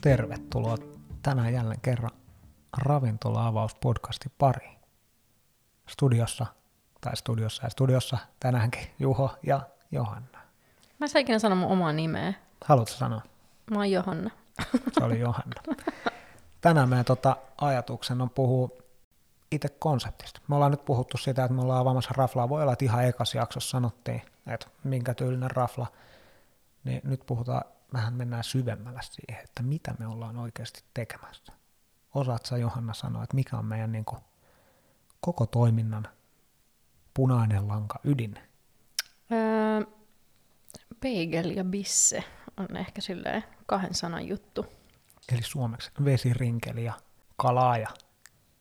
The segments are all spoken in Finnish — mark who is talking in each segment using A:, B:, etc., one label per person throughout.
A: Tervetuloa tänään jälleen kerran Ravintola-avaus-podcastin pariin. Studiossa, tai studiossa ja studiossa tänäänkin Juho ja Johanna.
B: Mä en ikinä sanoa mun omaa nimeä.
A: Haluatko sanoa?
B: Mä oon Johanna.
A: Se oli Johanna. Tänään meidän tota, ajatuksen on puhua itse konseptista. Me ollaan nyt puhuttu sitä, että me ollaan avaamassa raflaa. Voi olla, että ihan ekas jaksossa sanottiin, että minkä tyylinen rafla. Niin nyt puhutaan, vähän mennään syvemmällä siihen, että mitä me ollaan oikeasti tekemässä. Osaat sä Johanna sanoa, että mikä on meidän niin kuin, koko toiminnan punainen lanka ydin?
B: Öö, bagel ja bisse on ehkä silleen kahden sanan juttu.
A: Eli suomeksi vesirinkeli ja kalaaja.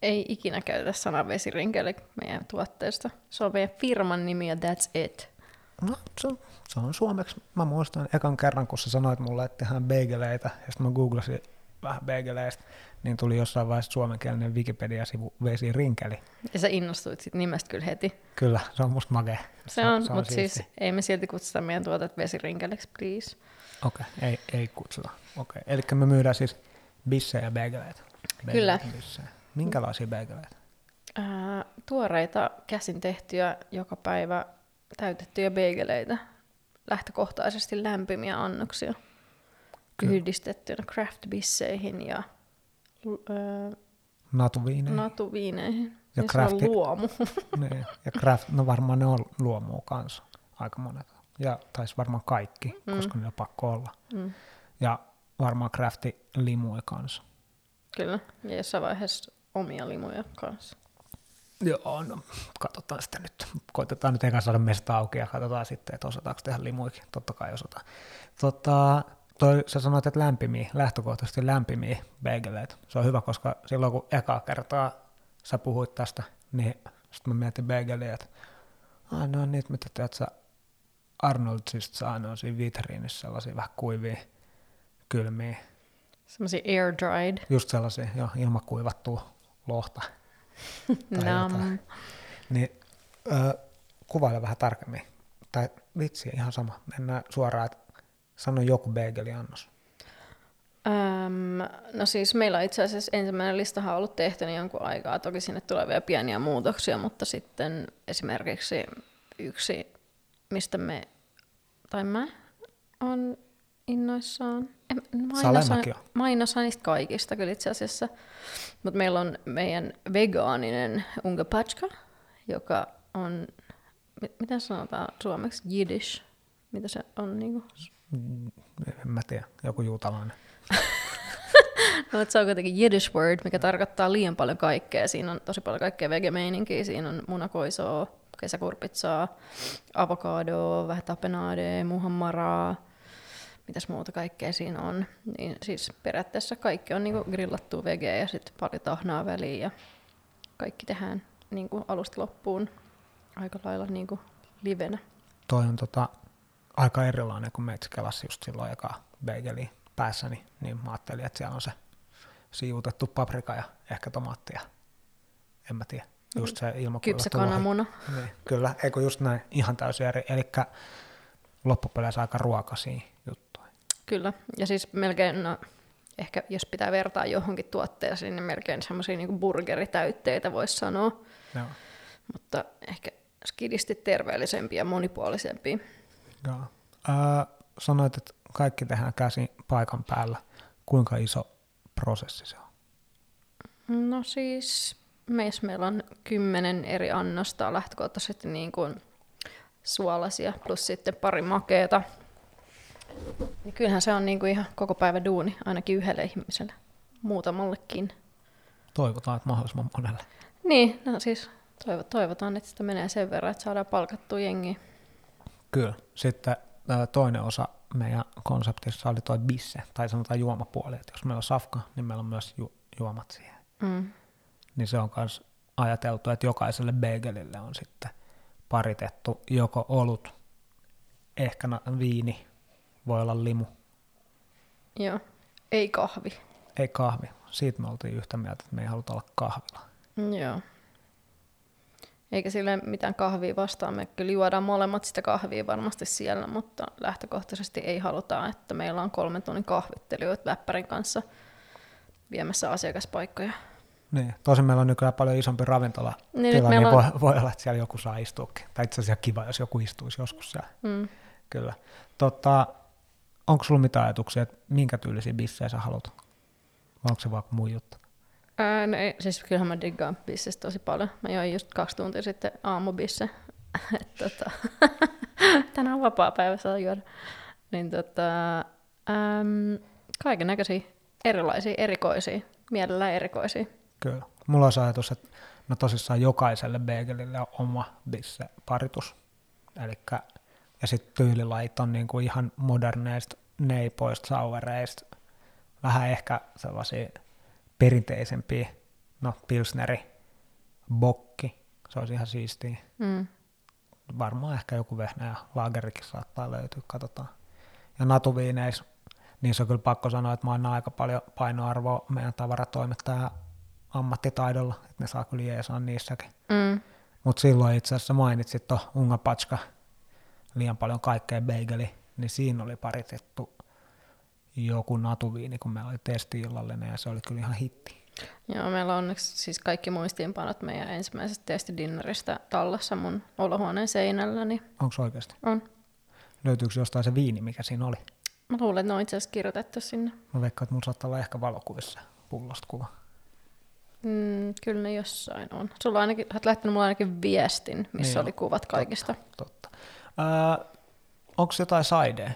B: Ei ikinä käytetä sanaa vesirinkeli meidän tuotteesta. Se on meidän firman nimi ja that's it.
A: No, se on, se on suomeksi. Mä muistan ekan kerran, kun sä sanoit mulle, että tehdään bageleita, ja sitten mä googlasin vähän bageleista, niin tuli jossain vaiheessa suomenkielinen Wikipedia-sivu vesirinkeli.
B: Ja sä innostuit sit nimestä kyllä heti.
A: Kyllä, se on musta makea.
B: Se on,
A: se
B: mutta siis ei me silti kutsuta meidän tuotet vesirinkeliksi, please.
A: Okei, okay, ei, ei kutsuta. Okei, okay. eli me myydään siis bissejä ja bageleita.
B: Kyllä.
A: Bissejä. Minkälaisia bageleita?
B: Ää, tuoreita käsin tehtyjä joka päivä täytettyjä beigeleitä. Lähtökohtaisesti lämpimiä annoksia.
A: Kyllä.
B: Yhdistettynä craft bisseihin ja öö,
A: Natuviineja.
B: natuviineihin.
A: Ja
B: Ja, se on
A: crafti-
B: luomu.
A: niin. Ja craft, no varmaan ne on luomua kanssa, aika monet. Ja taisi varmaan kaikki, mm. koska niillä on pakko olla.
B: mm,
A: Ja varmaan crafti limui kanssa.
B: kyllä. Ja jossain vaiheessa omia limuja kanssa.
A: Joo, no katsotaan sitten nyt. Koitetaan nyt eka saada mesta auki ja katsotaan sitten, että osataanko tehdä limuikin. Totta kai osataan. Tota, toi, sä sanoit, että lämpimiä, lähtökohtaisesti lämpimiä bageleita. Se on hyvä, koska silloin kun eka kertaa sä puhuit tästä, niin sitten mä mietin bageleja, että ah, ne on niitä, mitä teet sä Arnoldsista saa, ne on siinä vitriinissä sellaisia vähän kuivia, kylmiä,
B: Semmoisia air dried.
A: just sellaisia, jo ilmakuivattua lohta. Tai jotain. Niin ö, kuvaile vähän tarkemmin. Tai vitsi, ihan sama. Mennään suoraan, että sano joku bageliannos.
B: Öm, no siis meillä on itse asiassa ensimmäinen listahan on ollut tehty niin jonkun aikaa. Toki sinne tulee vielä pieniä muutoksia, mutta sitten esimerkiksi yksi, mistä me, tai mä on innoissaan. En- Mainoshan,
A: Salemäki on.
B: mainoshan niistä kaikista kyllä itse asiassa. Mutta meillä on meidän vegaaninen unga pachka, joka on, mi- miten sanotaan suomeksi, Yiddish. Mitä se on niinku
A: Mm, En mä tiedä, joku juutalainen.
B: No, se on kuitenkin Yiddish word, mikä tarkoittaa liian paljon kaikkea. Siinä on tosi paljon kaikkea vegemeininkiä. Siinä on munakoisoa, kesäkurpitsaa, avokadoa, vähän tapenadea, muhammaraa, mitäs muuta kaikkea siinä on. Niin siis periaatteessa kaikki on niinku grillattua vegeä ja sitten paljon tahnaa väliin ja kaikki tehdään niinku alusta loppuun aika lailla niinku livenä.
A: Toi on tota, aika erilainen, kun meitä kelasi just silloin eka bageli päässäni, niin mä ajattelin, että siellä on se siivutettu paprika ja ehkä tomaattia. En mä tiedä. Just se
B: Kypsä
A: ilmakuivattu lohi.
B: kananmuna.
A: Niin, kyllä, eikö just näin, ihan täysin eri. Eli loppupeleissä aika juttuja.
B: Kyllä, ja siis melkein, no, ehkä jos pitää vertaa johonkin tuotteeseen, niin melkein semmoisia niin burgeritäytteitä voisi sanoa,
A: Joo.
B: mutta ehkä skidisti terveellisempiä ja monipuolisempia.
A: Joo. Ää, sanoit, että kaikki tehdään käsin paikan päällä. Kuinka iso prosessi se on?
B: No siis, meissä meillä on kymmenen eri annosta lähtökohtaisesti niin kuin suolasia plus sitten pari makeeta. Niin kyllähän se on niin kuin ihan koko päivä duuni, ainakin yhdelle ihmiselle, muutamallekin.
A: Toivotaan, että mahdollisimman monelle.
B: Niin, no siis toivo- toivotaan, että sitä menee sen verran, että saadaan palkattua jengiä.
A: Kyllä. Sitten toinen osa meidän konseptissa oli toi bisse, tai sanotaan juomapuoli. Että jos meillä on safka, niin meillä on myös ju- juomat siihen.
B: Mm.
A: Niin se on myös ajateltu, että jokaiselle bagelille on sitten paritettu joko olut, ehkä na- viini, voi olla limu,
B: Joo, ei kahvi.
A: ei kahvi. Siitä me oltiin yhtä mieltä, että me ei haluta olla kahvila.
B: Mm, Joo. Eikä sille mitään kahvia vastaan. Me kyllä juodaan molemmat sitä kahvia varmasti siellä, mutta lähtökohtaisesti ei haluta, että meillä on kolmen tunnin kahvittelijoita läppärin kanssa viemässä asiakaspaikkoja.
A: Niin, tosin meillä on nykyään paljon isompi ravintola,
B: Niin, nyt
A: niin voi,
B: on-
A: voi olla, että siellä joku saa istuukin. Tai itse asiassa kiva, jos joku istuisi joskus siellä.
B: Mm.
A: Kyllä. Tota, onko sulla mitään ajatuksia, että minkä tyylisiä bissejä sä haluat? Vai onko se vaan mun juttu?
B: Ää, no ei, siis kyllähän mä diggaan bissestä tosi paljon. Mä join just kaksi tuntia sitten aamubisse. Tota, tänään on vapaa päivä, saa juoda. Niin tota, äm, kaiken näköisiä erilaisia, erikoisia, mielellään erikoisia.
A: Kyllä. Mulla on se ajatus, että no tosissaan jokaiselle begelille on oma bisse-paritus. Elikkä, ja sitten tyylilait on niinku ihan moderneista neipoista, sauereista, vähän ehkä sellaisia perinteisempiä, no pilsneri, bokki, se olisi ihan siistiä.
B: Mm.
A: Varmaan ehkä joku vehnä ja laagerikin saattaa löytyä, katsotaan. Ja natuviineis, niissä on kyllä pakko sanoa, että mä annan aika paljon painoarvoa meidän tavaratoimittaja ammattitaidolla, että ne saa kyllä jeesaa niissäkin.
B: Mm.
A: Mutta silloin itse asiassa mainitsit tuon Unga Patska, liian paljon kaikkea bageli, niin siinä oli paritettu joku natuviini, kun meillä oli testi-illallinen ja se oli kyllä ihan hitti.
B: Joo, meillä on onneksi siis kaikki muistiinpanot meidän ensimmäisestä testidinneristä tallessa mun olohuoneen seinällä, niin
A: Onko oikeasti?
B: on.
A: Löytyykö jostain se viini, mikä siinä oli?
B: Mä luulen, että ne on itse asiassa kirjoitettu sinne.
A: Mä veikkaan, että mulla saattaa olla ehkä valokuvissa pullosta kuva.
B: Mm, kyllä ne jossain on. Sulla on ainakin, olet lähtenyt mulle ainakin viestin, missä
A: Niin
B: oli
A: on.
B: kuvat kaikista.
A: Totta. Öö, onko jotain saidea?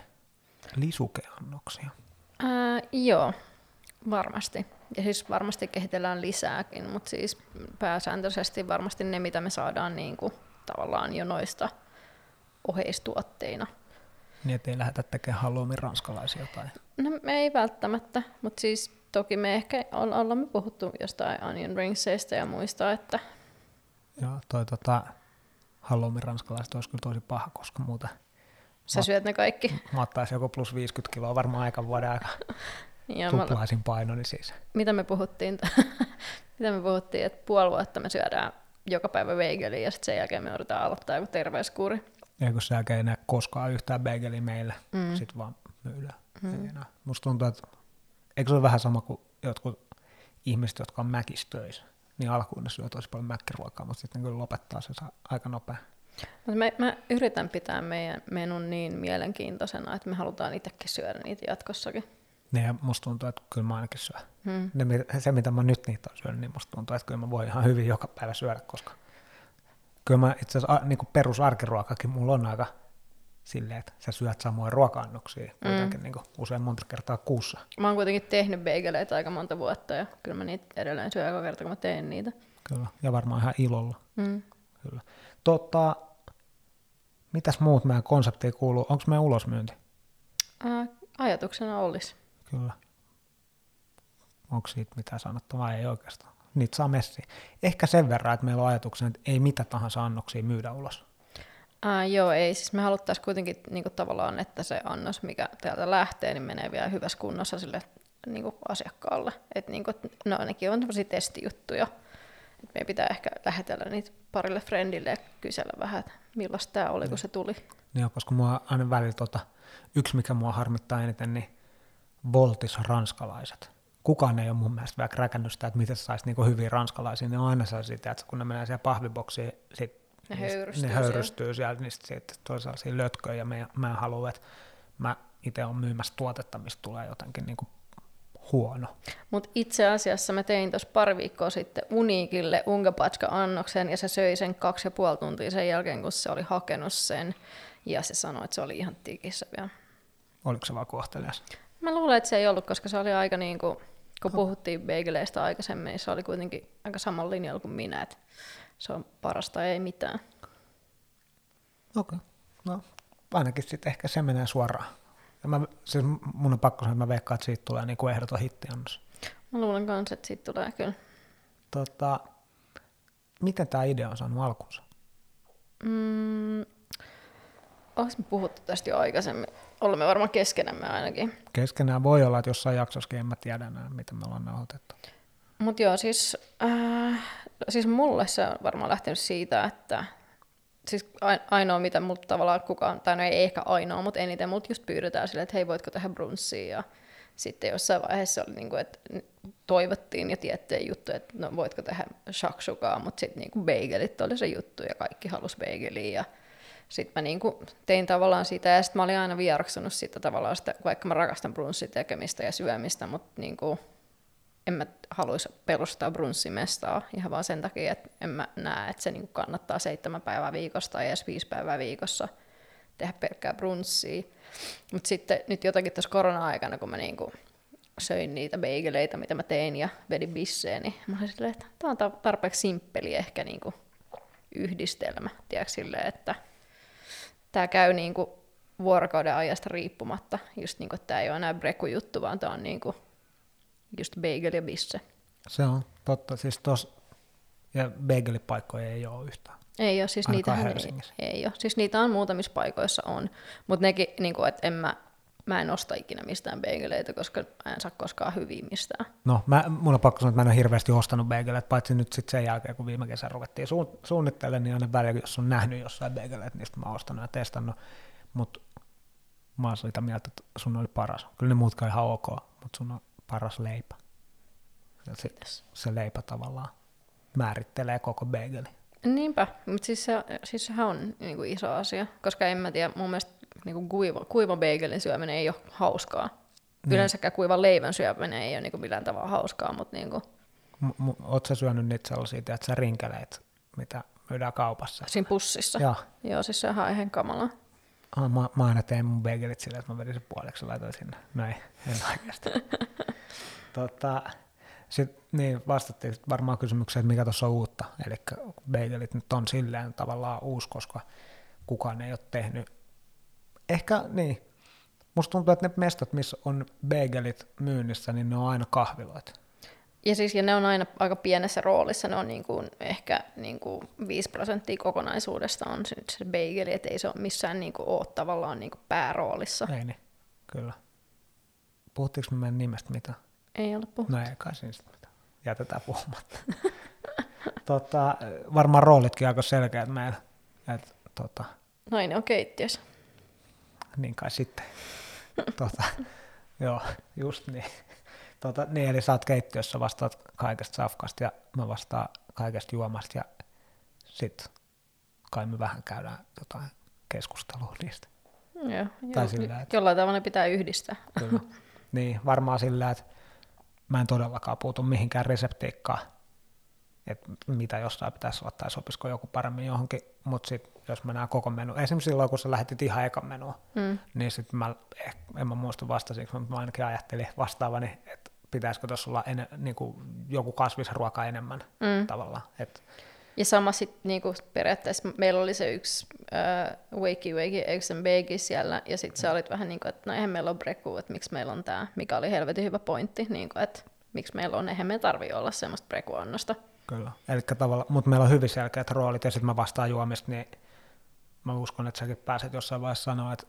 A: Lisukeannoksia.
B: Ää, joo, varmasti. Ja siis varmasti kehitellään lisääkin, mutta siis pääsääntöisesti varmasti ne, mitä me saadaan niin kuin, tavallaan jo noista oheistuotteina.
A: Niin, ettei lähdetä tekemään halloumin ranskalaisia tai...
B: No me ei välttämättä, mutta siis toki me ehkä olla- ollaan puhuttu jostain onion ringsseistä ja muista, että
A: Joo, toi tota, halloumin ranskalaiset olisi kyllä tosi paha, koska muuten
B: sä
A: Ma-
B: syöt ne kaikki.
A: mä ottaisin joku plus 50 kiloa varmaan aika vuoden aika
B: Ja mä,
A: tuplaisin painoni siis.
B: mitä me puhuttiin, mitä me puhuttiin, että puoli vuotta me syödään joka päivä veigeliä ja sitten sen jälkeen me joudutaan aloittaa joku terveyskuuri.
A: Ja kun sä ei enää koskaan yhtään bageli meillä,
B: Mm.
A: sit vaan myydään. Mm. Musta tuntuu, että eikö se ole vähän sama kuin jotkut ihmiset, jotka on mäkistöissä, niin alkuun ne syö tosi paljon mäkkiruokaa, mutta sitten ne kyllä lopettaa se aika nopea.
B: Mutta mä, mä yritän pitää meidän menun niin mielenkiintoisena, että me halutaan itsekin syödä niitä jatkossakin.
A: Ne, ja musta tuntuu, että kyllä mä ainakin syön.
B: Hmm.
A: Ne, se, mitä mä nyt niitä on syönyt, niin musta tuntuu, että kyllä mä voin ihan hyvin joka päivä syödä, koska kyllä mä itse asiassa a- niin perusarkiruokakin mulla on aika silleen, että sä syöt samoin ruoka-annoksia kuitenkin mm. niin usein monta kertaa kuussa.
B: Mä oon kuitenkin tehnyt beigeleitä aika monta vuotta ja kyllä mä niitä edelleen syön joka kerta, kun mä teen niitä.
A: Kyllä, ja varmaan ihan ilolla.
B: Mm.
A: Kyllä. Tota, mitäs muut meidän konseptiin kuuluu? Onko meidän ulosmyynti?
B: Ää, ajatuksena olisi.
A: Kyllä. Onko siitä mitään sanottavaa? Ei oikeastaan. Niitä saa messiin. Ehkä sen verran, että meillä on ajatuksena, että ei mitä tahansa annoksia myydä ulos.
B: Ää, joo, ei. Siis me haluttaisiin kuitenkin niinku, tavallaan, että se annos, mikä täältä lähtee, niin menee vielä hyvässä kunnossa sille niinku, asiakkaalle. Et, niinku, et, no nekin on tämmöisiä testijuttuja. Et meidän pitää ehkä lähetellä niitä parille friendille ja kysellä vähän, että millaista tämä oli, kun se tuli.
A: Niin, koska mua aina välillä tota, yksi, mikä mua harmittaa eniten, niin Voltis ranskalaiset. Kukaan ei ole mun mielestä vielä sitä, että miten saisi niinku hyviä ranskalaisia. Ne on aina sellaisia, että kun ne menee siellä pahviboksiin, sit
B: Ne
A: niistä-
B: höyrystyy
A: ne höyrystyy siellä, niin sitten sit toi sellaisia lötköjä, ja mä, mä en halua, että mä itse olen myymässä tuotetta, mistä tulee jotenkin niinku huono.
B: Mutta itse asiassa mä tein tuossa pari viikkoa sitten Uniikille Ungapatska-annoksen ja se söi sen kaksi ja puoli tuntia sen jälkeen, kun se oli hakenut sen. Ja se sanoi, että se oli ihan tikissä vielä.
A: Oliko se vaan kohtelias?
B: Mä luulen, että se ei ollut, koska se oli aika niin kuin, kun puhuttiin beigeleistä aikaisemmin, niin se oli kuitenkin aika samalla linjalla kuin minä, että se on parasta ei mitään.
A: Okei. Okay. No, ainakin sitten ehkä se menee suoraan. Ja mä, siis mun on pakko sanoa, että mä veikkaan, että siitä tulee niinku ehdoton hittiannos.
B: Mä luulen kanssa, että siitä tulee kyllä.
A: Tota, miten tämä idea on saanut alkunsa?
B: Mm, Onko me puhuttu tästä jo aikaisemmin? Olemme varmaan keskenämme ainakin.
A: Keskenään voi olla, että jossain jaksossakin en mä tiedä enää, mitä me ollaan nauhoitettu.
B: Mutta joo, siis äh, siis mulle se on varmaan lähtenyt siitä, että siis ainoa, mitä multa tavallaan kukaan, tai no ei ehkä ainoa, mutta eniten multa just pyydetään silleen, että hei, voitko tehdä brunssia, ja sitten jossain vaiheessa oli, niin kuin, että toivottiin ja tiettyjä juttuja, että no voitko tehdä shakshukaa, mutta sitten niin bagelit oli se juttu, ja kaikki halusi bageliä, ja sitten mä niin kuin tein tavallaan sitä, ja sitten mä olin aina vieraksunut sitä tavallaan sitä, vaikka mä rakastan brunssin tekemistä ja syömistä, mutta niin kuin en mä haluaisi perustaa brunssimestaa ihan vaan sen takia, että en mä näe, että se niin kannattaa seitsemän päivää viikossa tai edes viisi päivää viikossa tehdä pelkkää brunssia. Mutta sitten nyt jotakin tässä korona-aikana, kun mä niin kuin söin niitä beigeleitä, mitä mä tein ja vedin bisseen, niin mä olin silleen, että tämä on tarpeeksi simppeli ehkä niin kuin yhdistelmä, tiedätkö, silleen, että tämä käy niin kuin vuorokauden ajasta riippumatta, just niin kuin, että tämä ei ole enää breku-juttu, vaan tämä on niin kuin just bagel ja bisse.
A: Se on totta, siis tos, ja bagelipaikkoja ei ole yhtään.
B: Ei ole, siis niitä ei, ei ole. Siis niitä on muutamissa paikoissa on, mutta nekin, niin kuin, että en mä, mä en osta ikinä mistään bageleita, koska mä en saa koskaan hyviä mistään.
A: No, mä, mun on pakko sanoa, että mä en ole hirveästi ostanut bageleita, paitsi nyt sitten sen jälkeen, kun viime kesän ruvettiin su- suunnittelemaan, niin aina välillä, jos on nähnyt jossain bageleita, niin mä oon ostanut ja testannut, mutta mä oon sitä mieltä, että sun oli paras. Kyllä ne muutkaan ihan ok, mutta sun on paras leipä. Ja se, se leipä tavallaan määrittelee koko bageli.
B: Niinpä, mutta siis, se, siis sehän on niin kuin iso asia, koska en mä tiedä, mun mielestä niin kuin kuiva, kuiva bagelin syöminen ei ole hauskaa. Niin. Yleensäkään kuivan leivän syöminen ei ole niin millään tavalla hauskaa, mutta niin kuin...
A: M- m- Oletko sä niitä sellaisia, että sä rinkeleet, mitä myydään kaupassa?
B: Siinä pussissa?
A: Joo.
B: Joo, siis sehän on ihan kamalaa.
A: Ah, mä, mä aina tein mun bagelit sillä, että mä vedin sen puoleksi ja laitoin sinne. Näin, en oikeasti. tota, sitten niin vastattiin varmaan kysymykseen, että mikä tuossa on uutta. Eli bagelit nyt on silleen tavallaan uusi, koska kukaan ei ole tehnyt. Ehkä niin, musta tuntuu, että ne mestat, missä on bagelit myynnissä, niin ne on aina kahviloita.
B: Ja siis ja ne on aina aika pienessä roolissa, ne on niin kuin ehkä niin kuin 5 prosenttia kokonaisuudesta on se, se bageli, että ei se ole missään niin kuin ole tavallaan niin kuin pääroolissa.
A: Ei niin, kyllä. Puhuttiinko me meidän nimestä mitä?
B: Ei ole puhuttu.
A: No ei kai siinä mitään. Jätetään puhumatta. tota, varmaan roolitkin aika selkeät meillä. Et, tota,
B: Nainen on keittiössä.
A: Niin kai sitten. tota, joo, just niin. Tota, niin, eli sä oot keittiössä, vastaat kaikesta safkasta ja mä vastaan kaikesta juomasta ja sit kai me vähän käydään jotain keskustelua niistä.
B: Joo, tai jo, sillä, että, jollain tavalla ne pitää yhdistää.
A: Kyllä. Niin, varmaan sillä, että mä en todellakaan puutu mihinkään reseptiikkaan, että mitä jossain pitäisi olla tai sopisiko joku paremmin johonkin, mutta sitten jos mä näen koko menu, esimerkiksi silloin kun sä lähetit ihan ekan menua, mm. niin sitten mä, eh, en mä muista vastasinko, mutta mä ainakin ajattelin vastaavani, että pitäisikö tuossa olla ene, niin kuin joku kasvisruoka enemmän mm. tavallaan. Et.
B: Ja sama sitten niinku periaatteessa meillä oli se yksi uh, Wakey Wakey Eggs and Bacon siellä, ja sitten se oli vähän niin kuin, että no eihän meillä ole breku, että miksi meillä on tämä, mikä oli helvetin hyvä pointti, niin kuin, että miksi meillä on, eihän me tarvitse olla semmoista brekuannosta.
A: Kyllä, eli tavalla, mutta meillä on hyvin selkeät roolit, ja sitten mä vastaan juomista, niin mä uskon, että säkin pääset jossain vaiheessa sanoa, että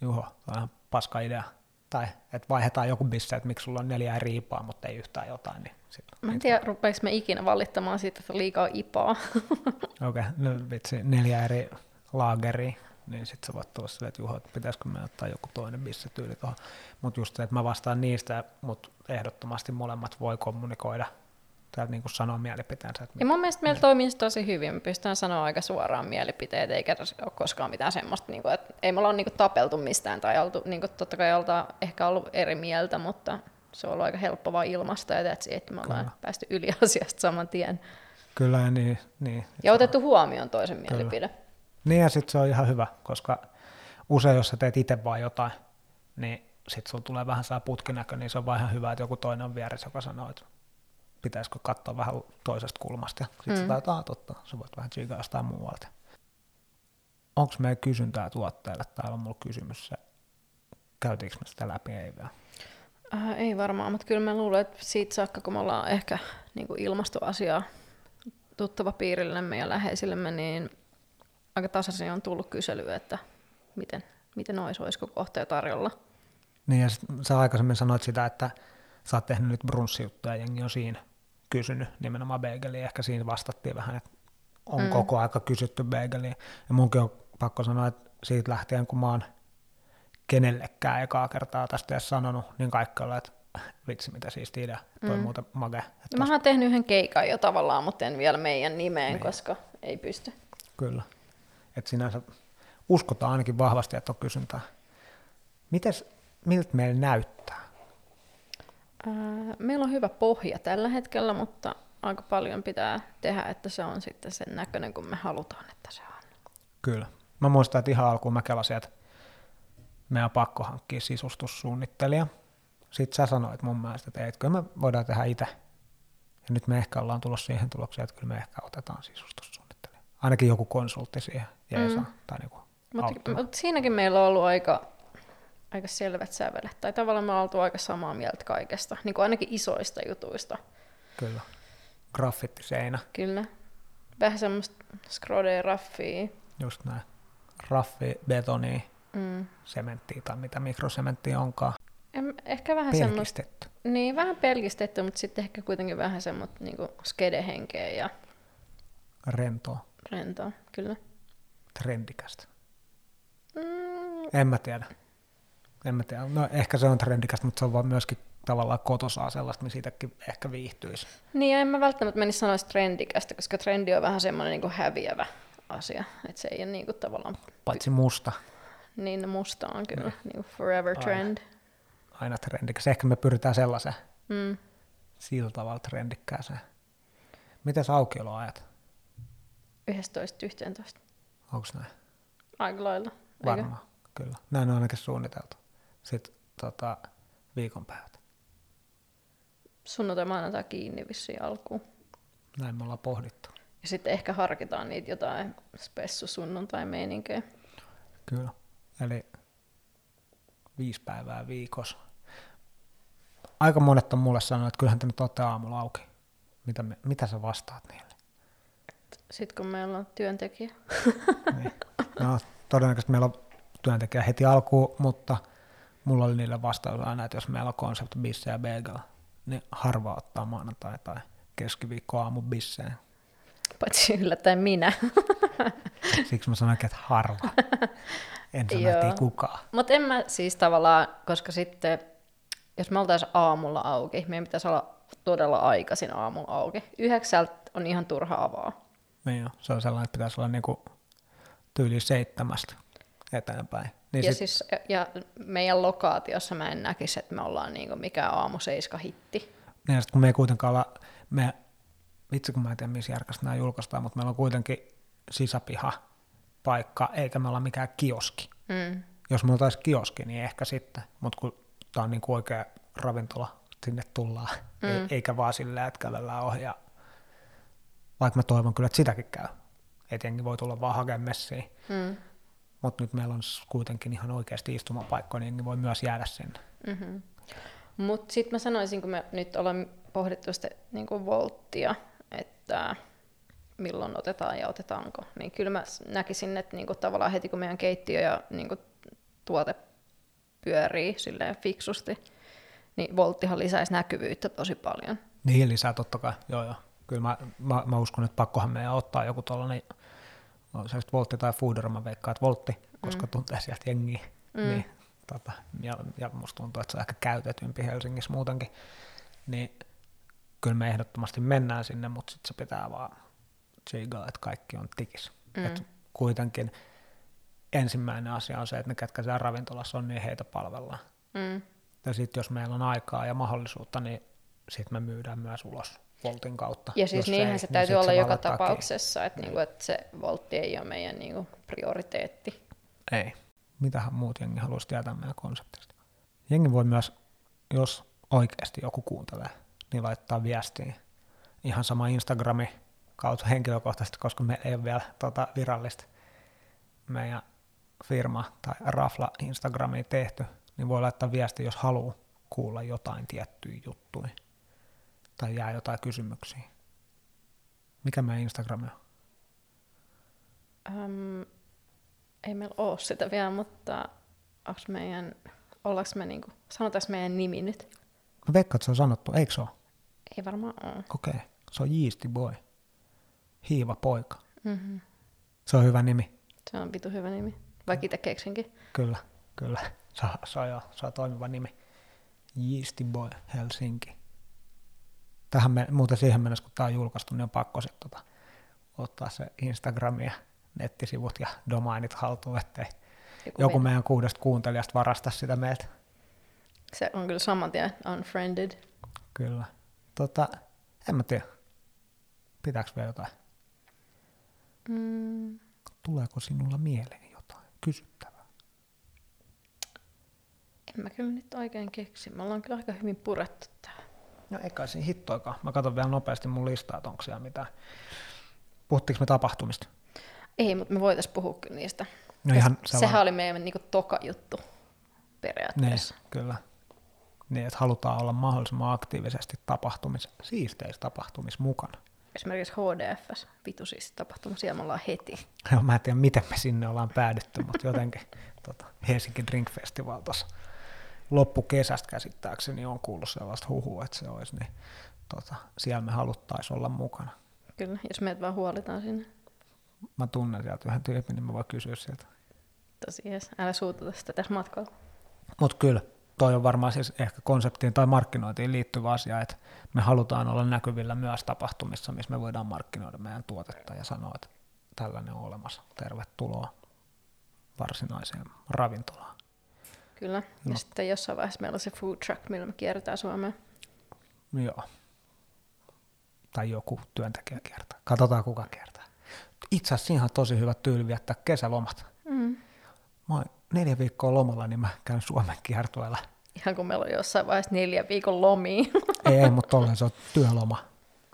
A: Juho, tämä on ihan paska idea, tai että vaihdetaan joku bisse, että miksi sulla on neljä riipaa, mutta ei yhtään jotain. Niin
B: sit, Mä en tiedä, rupeeko me ikinä valittamaan siitä, että liikaa ipaa.
A: Okei, okay, no vitsi, neljä eri laageria, niin sitten sä voit tulla silleen, että juho, että pitäisikö me ottaa joku toinen bisse tyyli tuohon. Mutta just se, että mä vastaan niistä, mutta ehdottomasti molemmat voi kommunikoida täältä niin kuin sanoa mielipiteensä. Että
B: ja mun mielestä meillä toimii tosi hyvin. Me pystytään sanoa aika suoraan mielipiteet, eikä ole koskaan mitään semmoista, niin kuin, että ei me olla niin kuin, tapeltu mistään tai oltu, niin kuin, totta kai oltaan ehkä ollut eri mieltä, mutta se on ollut aika helppo vaan ja that's että me ollaan Kyllä. päästy yli asiasta saman tien.
A: Kyllä, niin. niin
B: ja otettu on... huomioon toisen Kyllä. mielipide.
A: Niin ja sitten se on ihan hyvä, koska usein jos sä teet itse vaan jotain, niin sitten sulla tulee vähän saa putkinäkö, niin se on vaan ihan hyvä, että joku toinen on vieressä, joka sanoo, että pitäisikö katsoa vähän toisesta kulmasta. Sitten mm. sä tajutaan, totta, sä voit vähän tsiikaa jostain muualta. Onko meidän kysyntää tuotteille? Täällä on mulla kysymys se, käytiinkö me sitä läpi, ei vielä?
B: Äh, ei varmaan, mutta kyllä mä luulen, että siitä saakka, kun me ollaan ehkä niin kuin ilmastoasiaa tuttava piirillemme ja läheisillemme, niin aika tasaisin on tullut kyselyä, että miten, miten olisi, olisiko kohteja tarjolla.
A: Niin ja sit sä aikaisemmin sanoit sitä, että sä oot tehnyt nyt brunssijuttuja ja jengi on siinä kysynyt nimenomaan bageliin. Ehkä siinä vastattiin vähän, että on mm. koko aika kysytty bageliin. Ja munkin on pakko sanoa, että siitä lähtien, kun mä oon kenellekään ekaa kertaa tästä edes sanonut, niin kaikki ollaan, että vitsi mitä siisti idea, toi mm. muuten mage.
B: Mä oon tehnyt yhden keikan jo tavallaan, mutta en vielä meidän nimeen, niin. koska ei pysty.
A: Kyllä. Että sinänsä uskotaan ainakin vahvasti, että on kysyntää. Mites, miltä meillä näyttää?
B: Meillä on hyvä pohja tällä hetkellä, mutta aika paljon pitää tehdä, että se on sitten sen näköinen, kun me halutaan, että se on.
A: Kyllä. Mä muistan, että ihan alkuun mä kelasin, että meidän on pakko hankkia sisustussuunnittelija. Sitten sä sanoit mun mielestä, että etkö me voidaan tehdä itse. Ja nyt me ehkä ollaan tulossa siihen tulokseen, että kyllä me ehkä otetaan sisustussuunnittelija. Ainakin joku konsultti siihen jeesaa. Mm. Tai niinku
B: mutta mut siinäkin meillä on ollut aika, aika selvät sävelet. Tai tavallaan me ollaan oltu aika samaa mieltä kaikesta. Niin kuin ainakin isoista jutuista.
A: Kyllä. Graffittiseinä.
B: Kyllä. Vähän semmoista skrodea raffia.
A: Just näin. Raffi, betoni, mm. sementtiä tai mitä mikrosementtiä onkaan.
B: En, ehkä vähän pelkistetty. Semmoista, niin, vähän pelkistetty, mutta sitten ehkä kuitenkin vähän semmoista niinku skedehenkeä ja...
A: Rentoa.
B: Rentoa, kyllä.
A: Trendikästä. Mm. En mä tiedä. En mä tiedä. No ehkä se on trendikästä, mutta se on vaan myöskin tavallaan kotosaa sellaista, niin siitäkin ehkä viihtyisi.
B: Niin, ja en mä välttämättä menisi sanoa trendikästä, koska trendi on vähän semmoinen niin kuin häviävä asia, että se ei ole niin kuin tavallaan...
A: Paitsi musta.
B: Niin, no musta on kyllä niin. Niin kuin forever Aina. trend.
A: Aina trendikäs. Ehkä me pyritään sellaiseen. Mm. Sillä tavalla trendikkääseen. Miten aukioloajat?
B: 11.11.
A: Onko näin?
B: Aika lailla.
A: Varmaan, kyllä. Näin on ainakin suunniteltu. Sitten tota, viikonpäivät.
B: Sunnuntai maanantai kiinni vissiin alkuun.
A: Näin me ollaan pohdittu.
B: Ja sitten ehkä harkitaan niitä jotain spessu sunnuntai meininkejä.
A: Kyllä. Eli viisi päivää viikossa. Aika monet on mulle sanonut, että kyllähän te nyt olette aamulla auki. Mitä, me, mitä sä vastaat niille?
B: Sitten kun meillä on työntekijä.
A: niin. No, todennäköisesti meillä on työntekijä heti alkuun, mutta mulla oli niille vastaus aina, että jos meillä on konsept bisse ja bagel, niin harva ottaa maanantai tai keskiviikko aamu bisseen.
B: Paitsi yllättäen minä.
A: Siksi mä sanoin, että harva. En sano, että ei kukaan.
B: Mutta en mä siis tavallaan, koska sitten, jos me oltaisiin aamulla auki, meidän pitäisi olla todella aikaisin aamulla auki. Yhdeksältä on ihan turha avaa.
A: Niin jo, se on sellainen, että pitäisi olla niinku tyyli seitsemästä eteenpäin.
B: Niin ja, sit... siis, ja meidän lokaatiossa mä en näkisi, että me ollaan niinku mikä aamu seiska hitti.
A: Ja sit kun me ei kuitenkaan olla, me, vitsi kun mä en tiedä missä järkästä nämä julkaistaan, mutta meillä on kuitenkin sisäpiha paikka, eikä me olla mikään kioski. Mm. Jos me oltaisiin kioski, niin ehkä sitten, mutta kun tämä on niin kuin oikea ravintola, sinne tullaan, mm. eikä vaan sillä, että kävellään ohi. Vaikka mä toivon kyllä, että sitäkin käy jengi voi tulla vaan hakemaan messiin. Mm. Mutta nyt meillä on kuitenkin ihan oikeasti istumapaikkoja, niin voi myös jäädä sinne. Mm-hmm.
B: Mutta sitten mä sanoisin, kun me nyt ollaan pohdittu sitä niin volttia, että milloin otetaan ja otetaanko, niin kyllä mä näkisin, että niin kuin tavallaan heti kun meidän keittiö ja niin kuin tuote pyörii silleen fiksusti, niin volttihan lisäisi näkyvyyttä tosi paljon.
A: Niin lisää totta kai, joo joo. Kyllä mä, mä, mä uskon, että pakkohan meidän ottaa joku tuollainen no, se Voltti tai Foodora, mä veikkaan, että Voltti, koska mm. tuntee sieltä jengiä. Mm. Niin, tota, ja, ja musta tuntuu, että se on ehkä käytetympi Helsingissä muutenkin. Niin kyllä me ehdottomasti mennään sinne, mutta sitten se pitää vaan tsiigaa, että kaikki on tikis. Mm. Et kuitenkin ensimmäinen asia on se, että ne, ketkä siellä ravintolassa on, niin heitä palvellaan. Mm. Ja sitten jos meillä on aikaa ja mahdollisuutta, niin sitten me myydään myös ulos voltin kautta.
B: Ja siis niinhän se, se täytyy niin olla joka tapauksessa, että, niinku, että se voltti ei ole meidän niinku prioriteetti.
A: Ei. Mitähän muut jengi haluaisi tietää meidän konseptista? Jengi voi myös, jos oikeasti joku kuuntelee, niin laittaa viestiä. Ihan sama Instagrami kautta henkilökohtaisesti, koska me ei ole vielä tota, virallista meidän firma tai Rafla Instagramiin tehty, niin voi laittaa viesti, jos haluaa kuulla jotain tiettyjä juttuja tai jää jotain kysymyksiä? Mikä meidän Instagram on?
B: Um, ei meillä ole sitä vielä, mutta onks meidän, ollaanko me niinku, sanotaanko meidän nimi nyt?
A: Mä veikkaan, että se on sanottu, eikö se ole?
B: Ei varmaan ole.
A: Okei, okay. se on Yeasty Boy. Hiiva poika.
B: Mm-hmm.
A: Se on hyvä nimi.
B: Se on vitu hyvä nimi. Vaikka itse keksinkin.
A: Kyllä, kyllä. Se, on- se, on, jo, se on toimiva nimi. Yeasty Boy Helsinki. Tähän muuten siihen mennessä, kun tämä on julkaistu, niin on pakko sitten tota, ottaa se Instagram ja nettisivut ja domainit haltuun, ettei
B: Joku
A: joku
B: me-
A: meidän kuudesta kuuntelijasta varasta sitä meiltä.
B: Se on kyllä saman tien unfriended.
A: Kyllä. Tota, en mä tiedä. Pitääkö vielä jotain?
B: Mm.
A: Tuleeko sinulla mieleen jotain kysyttävää?
B: En mä kyllä nyt oikein keksi. Me ollaan kyllä aika hyvin purettu tää.
A: No ei kai siinä hittoikaan. Mä katson vielä nopeasti mun listaa, että onko siellä mitään. Puhuttiinko me tapahtumista?
B: Ei, mutta me voitais puhua kyllä niistä.
A: No ihan
B: Sehän oli meidän niinku toka juttu periaatteessa.
A: Niin, kyllä. Niin, että halutaan olla mahdollisimman aktiivisesti tapahtumis, siisteissä tapahtumissa mukana.
B: Esimerkiksi HDFS, vitu siis tapahtuma, siellä me ollaan heti.
A: Joo, mä en tiedä, miten me sinne ollaan päädytty, mutta jotenkin tota, Helsinki Drink Festival tuossa loppukesästä käsittääkseni on kuullut sellaista huhua, että se olisi, niin tota, siellä me haluttaisiin olla mukana.
B: Kyllä, jos meidät vaan huolitaan sinne.
A: Mä tunnen sieltä yhden tyypin, niin mä voin kysyä sieltä.
B: Tosi jees. Älä suututa sitä tässä matkalla.
A: Mutta kyllä, toi on varmaan siis ehkä konseptiin tai markkinointiin liittyvä asia, että me halutaan olla näkyvillä myös tapahtumissa, missä me voidaan markkinoida meidän tuotetta ja sanoa, että tällainen on olemassa. Tervetuloa varsinaiseen ravintolaan.
B: Kyllä. Ja
A: No.
B: sitten jossain vaiheessa meillä on se food truck, millä me kierretään Suomea.
A: Joo. Tai joku työntekijä kiertää. Katsotaan kuka kiertää. Itse asiassa on tosi hyvä tyyli viettää kesälomat.
B: Mm.
A: Mä oon neljä viikkoa lomalla, niin mä käyn Suomen kiertueella.
B: Ihan kun meillä on jossain vaiheessa neljä viikon lomia.
A: ei, ei, mutta tolleen se on työloma.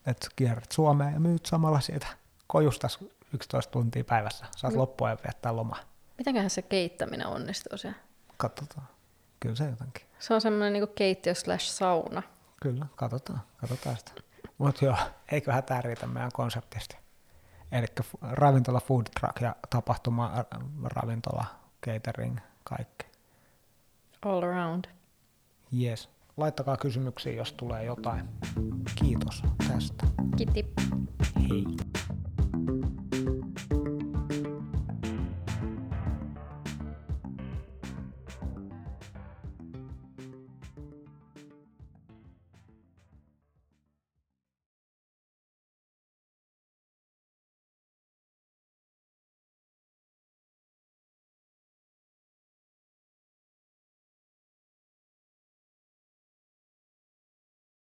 A: Että kierrät Suomeen ja myyt samalla siitä kojustas 11 tuntia päivässä. Saat
B: Mm.
A: loppuajan viettää lomaa.
B: Mitenköhän se keittäminen onnistuu siellä?
A: Katsotaan. Kyllä se jotenkin.
B: Se on semmoinen niinku keittiö slash sauna.
A: Kyllä, katsotaan. Katsotaan sitä. Mutta joo, eiköhän tämä riitä meidän konseptista. Eli ravintola, food truck ja tapahtuma, ravintola, catering, kaikki.
B: All around.
A: Yes. Laittakaa kysymyksiä, jos tulee jotain. Kiitos tästä.
B: Kiitti.
A: Hei.